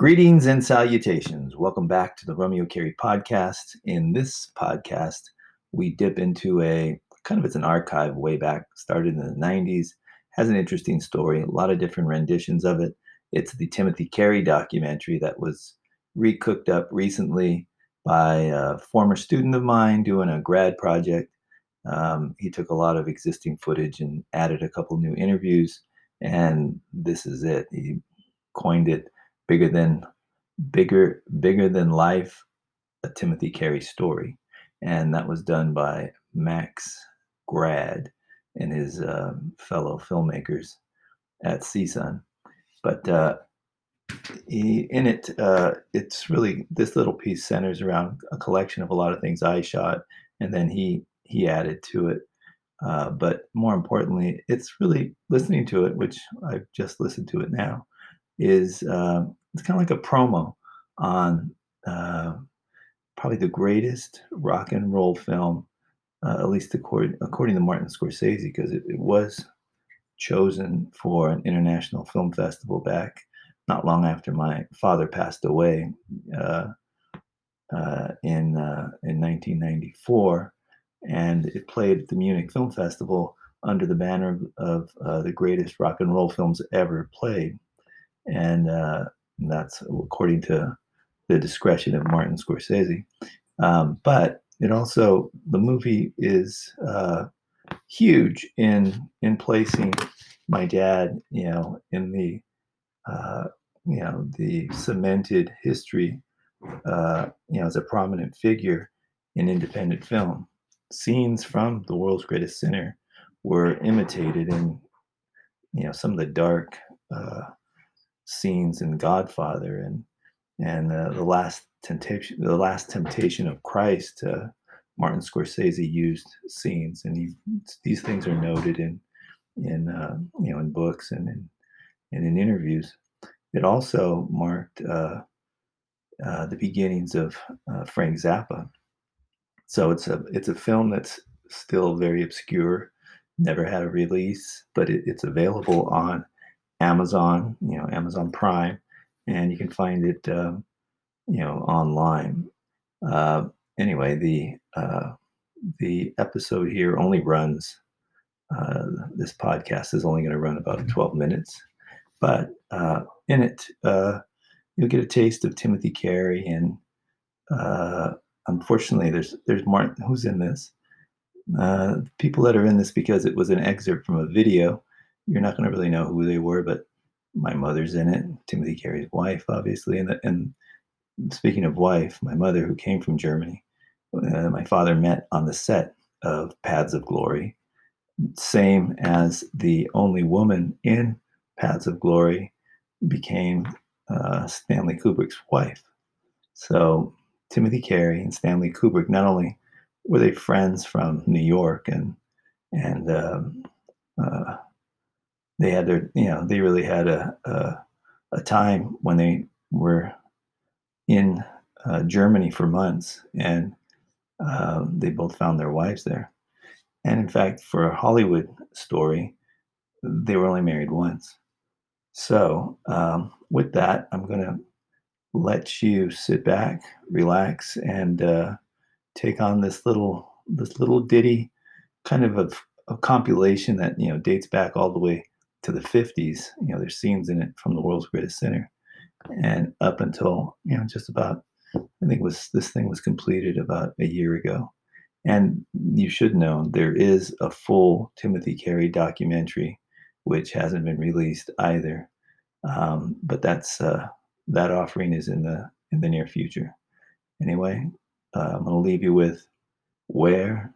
Greetings and salutations. Welcome back to the Romeo Carey podcast. In this podcast, we dip into a kind of it's an archive way back, started in the 90s, has an interesting story, a lot of different renditions of it. It's the Timothy Carey documentary that was recooked up recently by a former student of mine doing a grad project. Um, he took a lot of existing footage and added a couple new interviews, and this is it. He coined it bigger than bigger bigger than life a timothy carey story. And that was done by max grad and his uh, fellow filmmakers at csun but uh, he, in it uh, it's really this little piece centers around a collection of a lot of things i shot and then he he added to it. Uh, but more importantly it's really listening to it which i've just listened to it now is uh, it's kind of like a promo on uh, probably the greatest rock and roll film, uh, at least according, according to Martin Scorsese, because it, it, was chosen for an international film festival back not long after my father passed away uh, uh in uh, in 1994, and it played at the Munich Film Festival under the banner of, of uh, the greatest rock and roll films ever played, and and that's according to the discretion of Martin Scorsese. Um, but it also the movie is uh, huge in in placing my dad, you know, in the uh, you know the cemented history, uh, you know, as a prominent figure in independent film. Scenes from The World's Greatest Sinner were imitated in you know some of the dark uh, scenes in Godfather and and uh, the last temptation, the last temptation of Christ. Uh, Martin Scorsese used scenes, and he, these things are noted in in uh, you know in books and in and in interviews. It also marked uh, uh, the beginnings of uh, Frank Zappa. So it's a it's a film that's still very obscure, never had a release, but it, it's available on Amazon, you know, Amazon Prime, and you can find it, uh, you know, online. Uh, anyway, the uh, the episode here only runs. Uh, this podcast is only going to run about 12 minutes, but uh, in it, uh, you'll get a taste of Timothy Carey, and unfortunately, there's there's Martin who's in this. people that are in this because it was an excerpt from a video you're not going to really know who they were, but my mother's in it, Timothy Carey's wife, obviously. And, the, and speaking of wife, my mother, who came from Germany, uh, my father met on the set of Paths of Glory, same as the only woman in Paths of Glory became uh, Stanley Kubrick's wife. So Timothy Carey and Stanley Kubrick not only were they friends from New York and and um, uh, they had their, you know, they really had a, a, a time when they were in uh, Germany for months and uh, they both found their wives there. And in fact, for a Hollywood story, they were only married once. So, um, with that, I'm going to let you sit back, relax, and uh, take on this little this little ditty, kind of a, a compilation that you know dates back all the way to the 50s, you know, there's scenes in it from the world's greatest sinner. And up until, you know, just about, I think was this thing was completed about a year ago. And you should know there is a full Timothy Carey documentary, which hasn't been released either. Um, but that's uh, that offering is in the in the near future. Anyway, uh, I'm going to leave you with where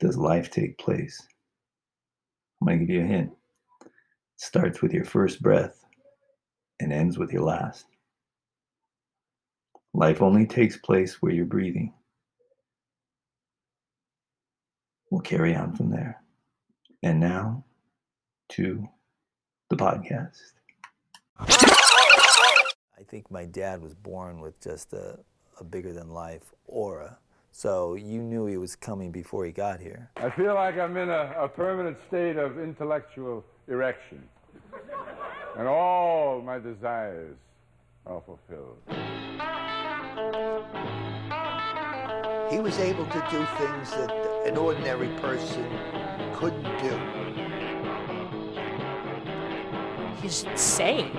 does life take place? I'm going to give you a hint starts with your first breath and ends with your last. Life only takes place where you're breathing. We'll carry on from there. And now to the podcast. I think my dad was born with just a, a bigger than life aura. So you knew he was coming before he got here. I feel like I'm in a, a permanent state of intellectual erection. and all my desires are fulfilled. He was able to do things that an ordinary person couldn't do. He's sane,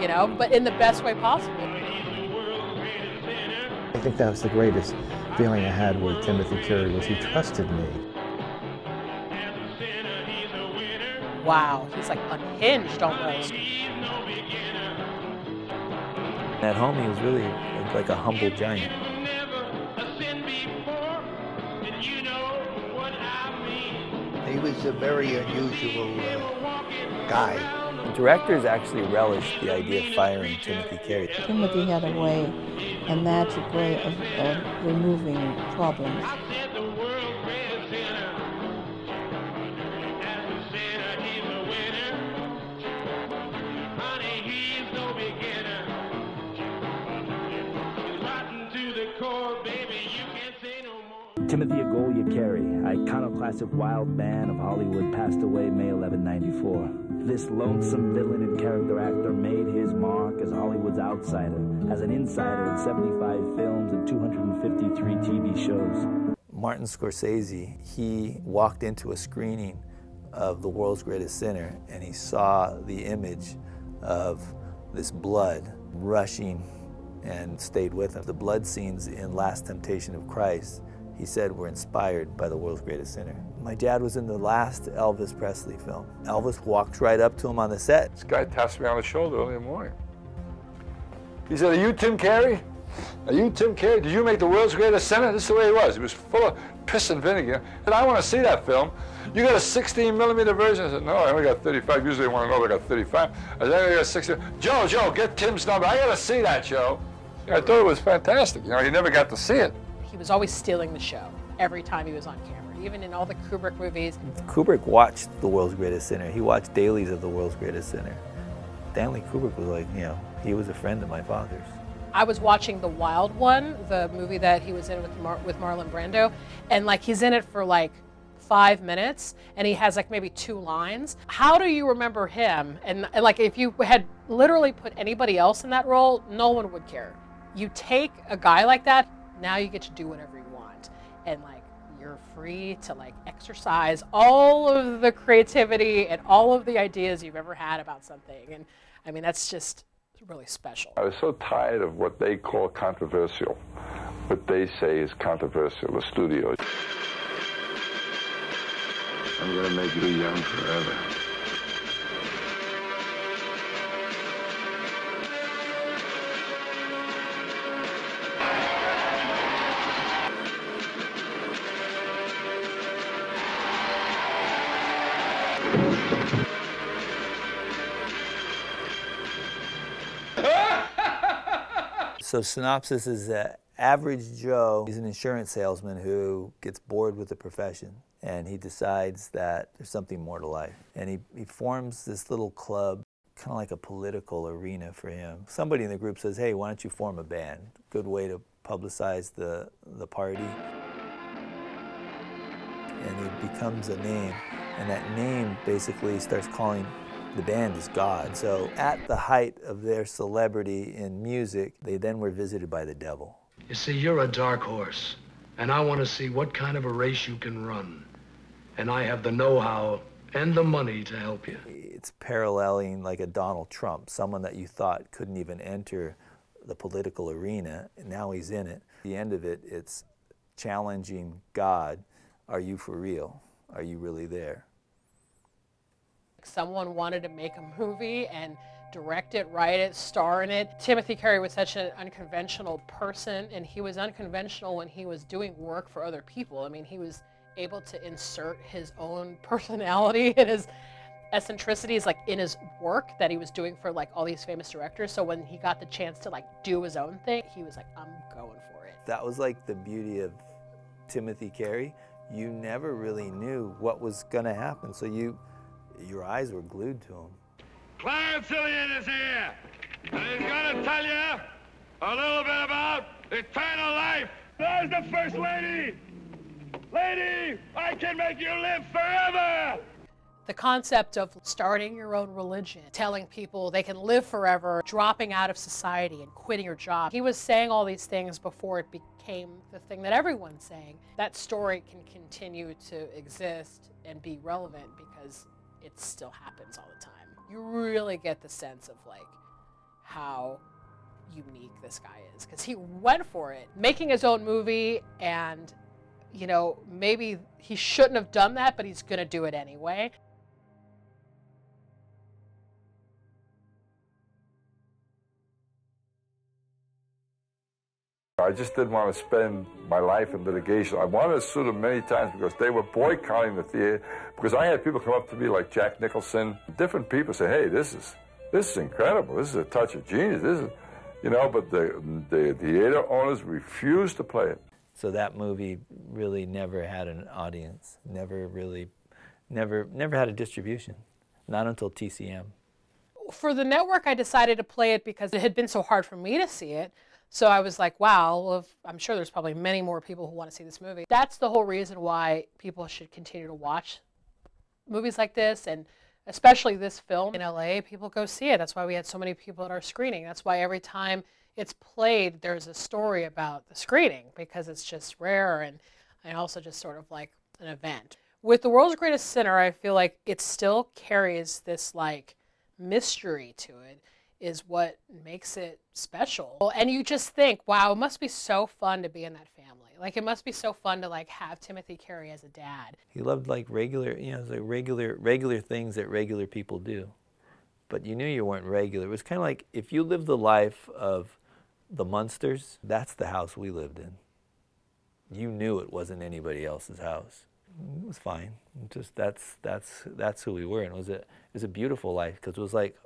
you know, but in the best way possible. I think that was the greatest feeling I had with Timothy Carey was he trusted me. Wow, he's like unhinged almost. At home, he was really like a humble giant. He was a very unusual uh, guy. The directors actually relished the idea of firing Timothy Carey. Timothy had a way, a magic way of, of removing problems. Timothy Agoglia Carey, iconoclastic wild man of Hollywood, passed away May 11, 94. This lonesome villain and character actor made his mark as Hollywood's outsider, as an insider in 75 films and 253 TV shows. Martin Scorsese, he walked into a screening of The World's Greatest Sinner and he saw the image of this blood rushing and stayed with him. The blood scenes in Last Temptation of Christ he said We were inspired by the world's greatest sinner. My dad was in the last Elvis Presley film. Elvis walked right up to him on the set. This guy tapped me on the shoulder early in the morning. He said, Are you Tim Carey? Are you Tim Carey? Did you make the world's greatest sinner? This is the way he was. He was full of piss and vinegar. And I want to see that film. You got a 16 millimeter version? I said, No, I only got 35. Usually they want to know if I got 35. I said, I got 60. Joe, Joe, get Tim's number. I got to see that, Joe. I thought it was fantastic. You know, you never got to see it. He was always stealing the show every time he was on camera, even in all the Kubrick movies. Kubrick watched The World's Greatest Sinner. He watched dailies of The World's Greatest Sinner. Stanley Kubrick was like, you know, he was a friend of my father's. I was watching The Wild One, the movie that he was in with Mar- with Marlon Brando, and like he's in it for like five minutes, and he has like maybe two lines. How do you remember him? And, and like if you had literally put anybody else in that role, no one would care. You take a guy like that, now you get to do whatever you want, and like you're free to like exercise all of the creativity and all of the ideas you've ever had about something. And I mean that's just really special. I was so tired of what they call controversial, what they say is controversial, the studio. I'm gonna make you young forever. So synopsis is that average Joe is an insurance salesman who gets bored with the profession and he decides that there's something more to life. And he, he forms this little club, kind of like a political arena for him. Somebody in the group says, hey, why don't you form a band? Good way to publicize the, the party. And he becomes a name. And that name basically starts calling the band is God. So at the height of their celebrity in music, they then were visited by the devil. You see, you're a dark horse, and I want to see what kind of a race you can run. And I have the know-how and the money to help you. It's paralleling like a Donald Trump, someone that you thought couldn't even enter the political arena, and now he's in it. At the end of it, it's challenging God, are you for real? Are you really there? Someone wanted to make a movie and direct it, write it, star in it. Timothy Carey was such an unconventional person, and he was unconventional when he was doing work for other people. I mean, he was able to insert his own personality and his eccentricities like in his work that he was doing for like all these famous directors. So when he got the chance to like do his own thing, he was like, I'm going for it. That was like the beauty of Timothy Carey. You never really knew what was going to happen. So you your eyes were glued to him. Clarence Hilliard is here, and he's gonna tell you a little bit about eternal life. There's the First Lady! Lady, I can make you live forever! The concept of starting your own religion, telling people they can live forever, dropping out of society and quitting your job. He was saying all these things before it became the thing that everyone's saying. That story can continue to exist and be relevant because it still happens all the time. You really get the sense of like how unique this guy is because he went for it, making his own movie and you know, maybe he shouldn't have done that, but he's to do it anyway. I just didn't want to spend my life in litigation. I wanted to sue them many times because they were boycotting the theater. Because I had people come up to me like Jack Nicholson, different people say, "Hey, this is this is incredible. This is a touch of genius. This is, you know." But the the theater owners refused to play it. So that movie really never had an audience. Never really, never never had a distribution. Not until TCM. For the network, I decided to play it because it had been so hard for me to see it. So I was like, wow, well, I'm sure there's probably many more people who want to see this movie. That's the whole reason why people should continue to watch movies like this and especially this film in LA, people go see it. That's why we had so many people at our screening. That's why every time it's played, there's a story about the screening because it's just rare and, and also just sort of like an event. With The World's Greatest Sinner, I feel like it still carries this like mystery to it is what makes it special. And you just think, wow, it must be so fun to be in that family. Like it must be so fun to like have Timothy Carey as a dad. He loved like regular, you know, like regular regular things that regular people do. But you knew you weren't regular. It was kind of like if you lived the life of the Munsters, that's the house we lived in. You knew it wasn't anybody else's house. It was fine. Just that's that's that's who we were, and it was a it was a beautiful life because it was like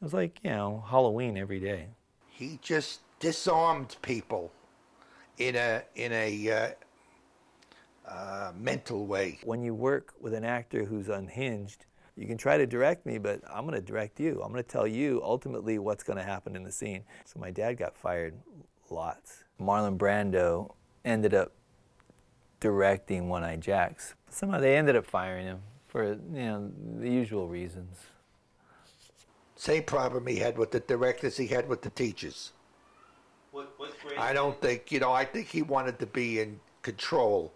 it was like, you know, Halloween every day. He just disarmed people in a in a uh, uh, mental way. When you work with an actor who's unhinged, you can try to direct me, but I'm going to direct you. I'm going to tell you ultimately what's going to happen in the scene. So my dad got fired lots. Marlon Brando ended up directing One Eye Jacks. Somehow they ended up firing him for you know the usual reasons. Same problem he had with the directors, he had with the teachers. What, grade? I don't think, you know, I think he wanted to be in control.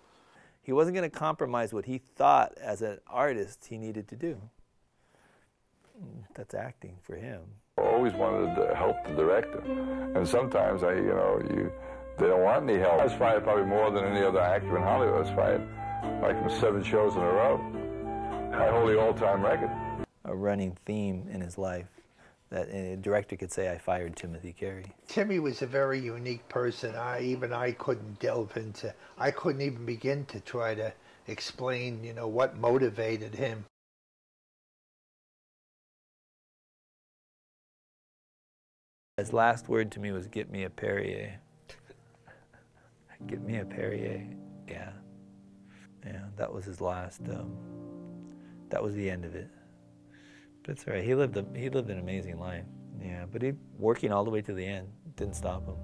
He wasn't going to compromise what he thought as an artist he needed to do. That's acting for him. I always wanted to help the director. And sometimes I, you know, you they don't want any help. I was fired probably more than any other actor in Hollywood. I was fired like from seven shows in a row. I hold the all-time record a running theme in his life that a director could say, I fired Timothy Carey. Timmy was a very unique person. I even I couldn't delve into. I couldn't even begin to try to explain, you know, what motivated him. His last word to me was, "Get me a Perrier." Get me a Perrier. Yeah, yeah. That was his last. Um, that was the end of it. That's right. He lived a he lived an amazing life. Yeah, but he working all the way to the end didn't stop him.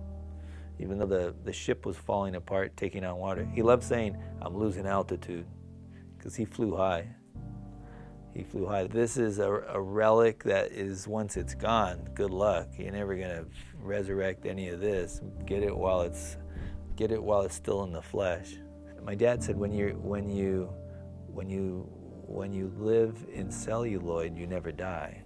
Even though the, the ship was falling apart, taking on water, he loved saying, "I'm losing altitude," because he flew high. He flew high. This is a, a relic that is once it's gone. Good luck. You're never gonna resurrect any of this. Get it while it's get it while it's still in the flesh. My dad said, when you when you when you when you live in celluloid, you never die.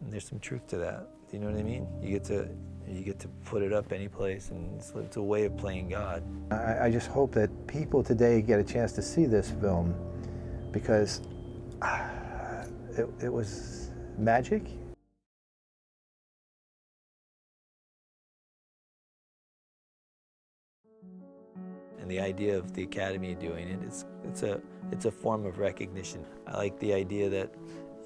And there's some truth to that. Do you know what I mean? You get to you get to put it up any place, and it's, it's a way of playing God. I, I, just hope that people today get a chance to see this film because uh, it, it was magic. The idea of the Academy doing it, it's, it's a it's a form of recognition. I like the idea that,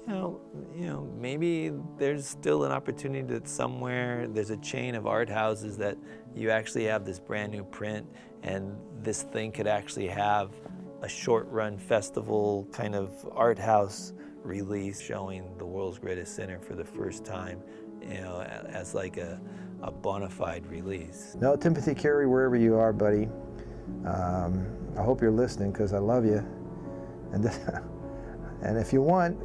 you know, you know, maybe there's still an opportunity that somewhere there's a chain of art houses that you actually have this brand new print, and this thing could actually have a short run festival kind of art house release showing the world's greatest sinner for the first time, you know, as like a, a bona fide release. No, Timothy Carey, wherever you are, buddy, um, I hope you're listening because I love you. And And if you want,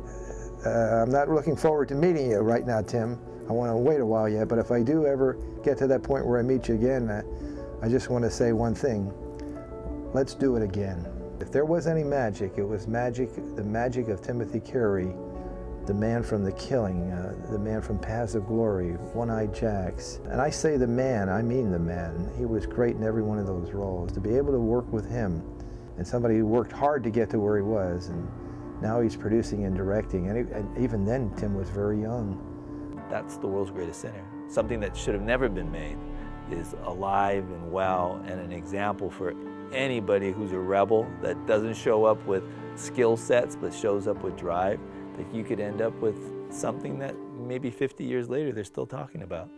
uh, I'm not looking forward to meeting you right now, Tim. I want to wait a while yet, but if I do ever get to that point where I meet you again, uh, I just want to say one thing. Let's do it again. If there was any magic, it was magic, the magic of Timothy Carey, the man from The Killing, uh, the man from Paths of Glory, One-Eyed Jacks. And I say the man, I mean the man. He was great in every one of those roles. To be able to work with him and somebody who worked hard to get to where he was, and now he's producing and directing. And, he, and even then, Tim was very young. That's the world's greatest sinner. Something that should have never been made is alive and well and an example for anybody who's a rebel that doesn't show up with skill sets but shows up with drive, you could end up with something that maybe 50 years later they're still talking about.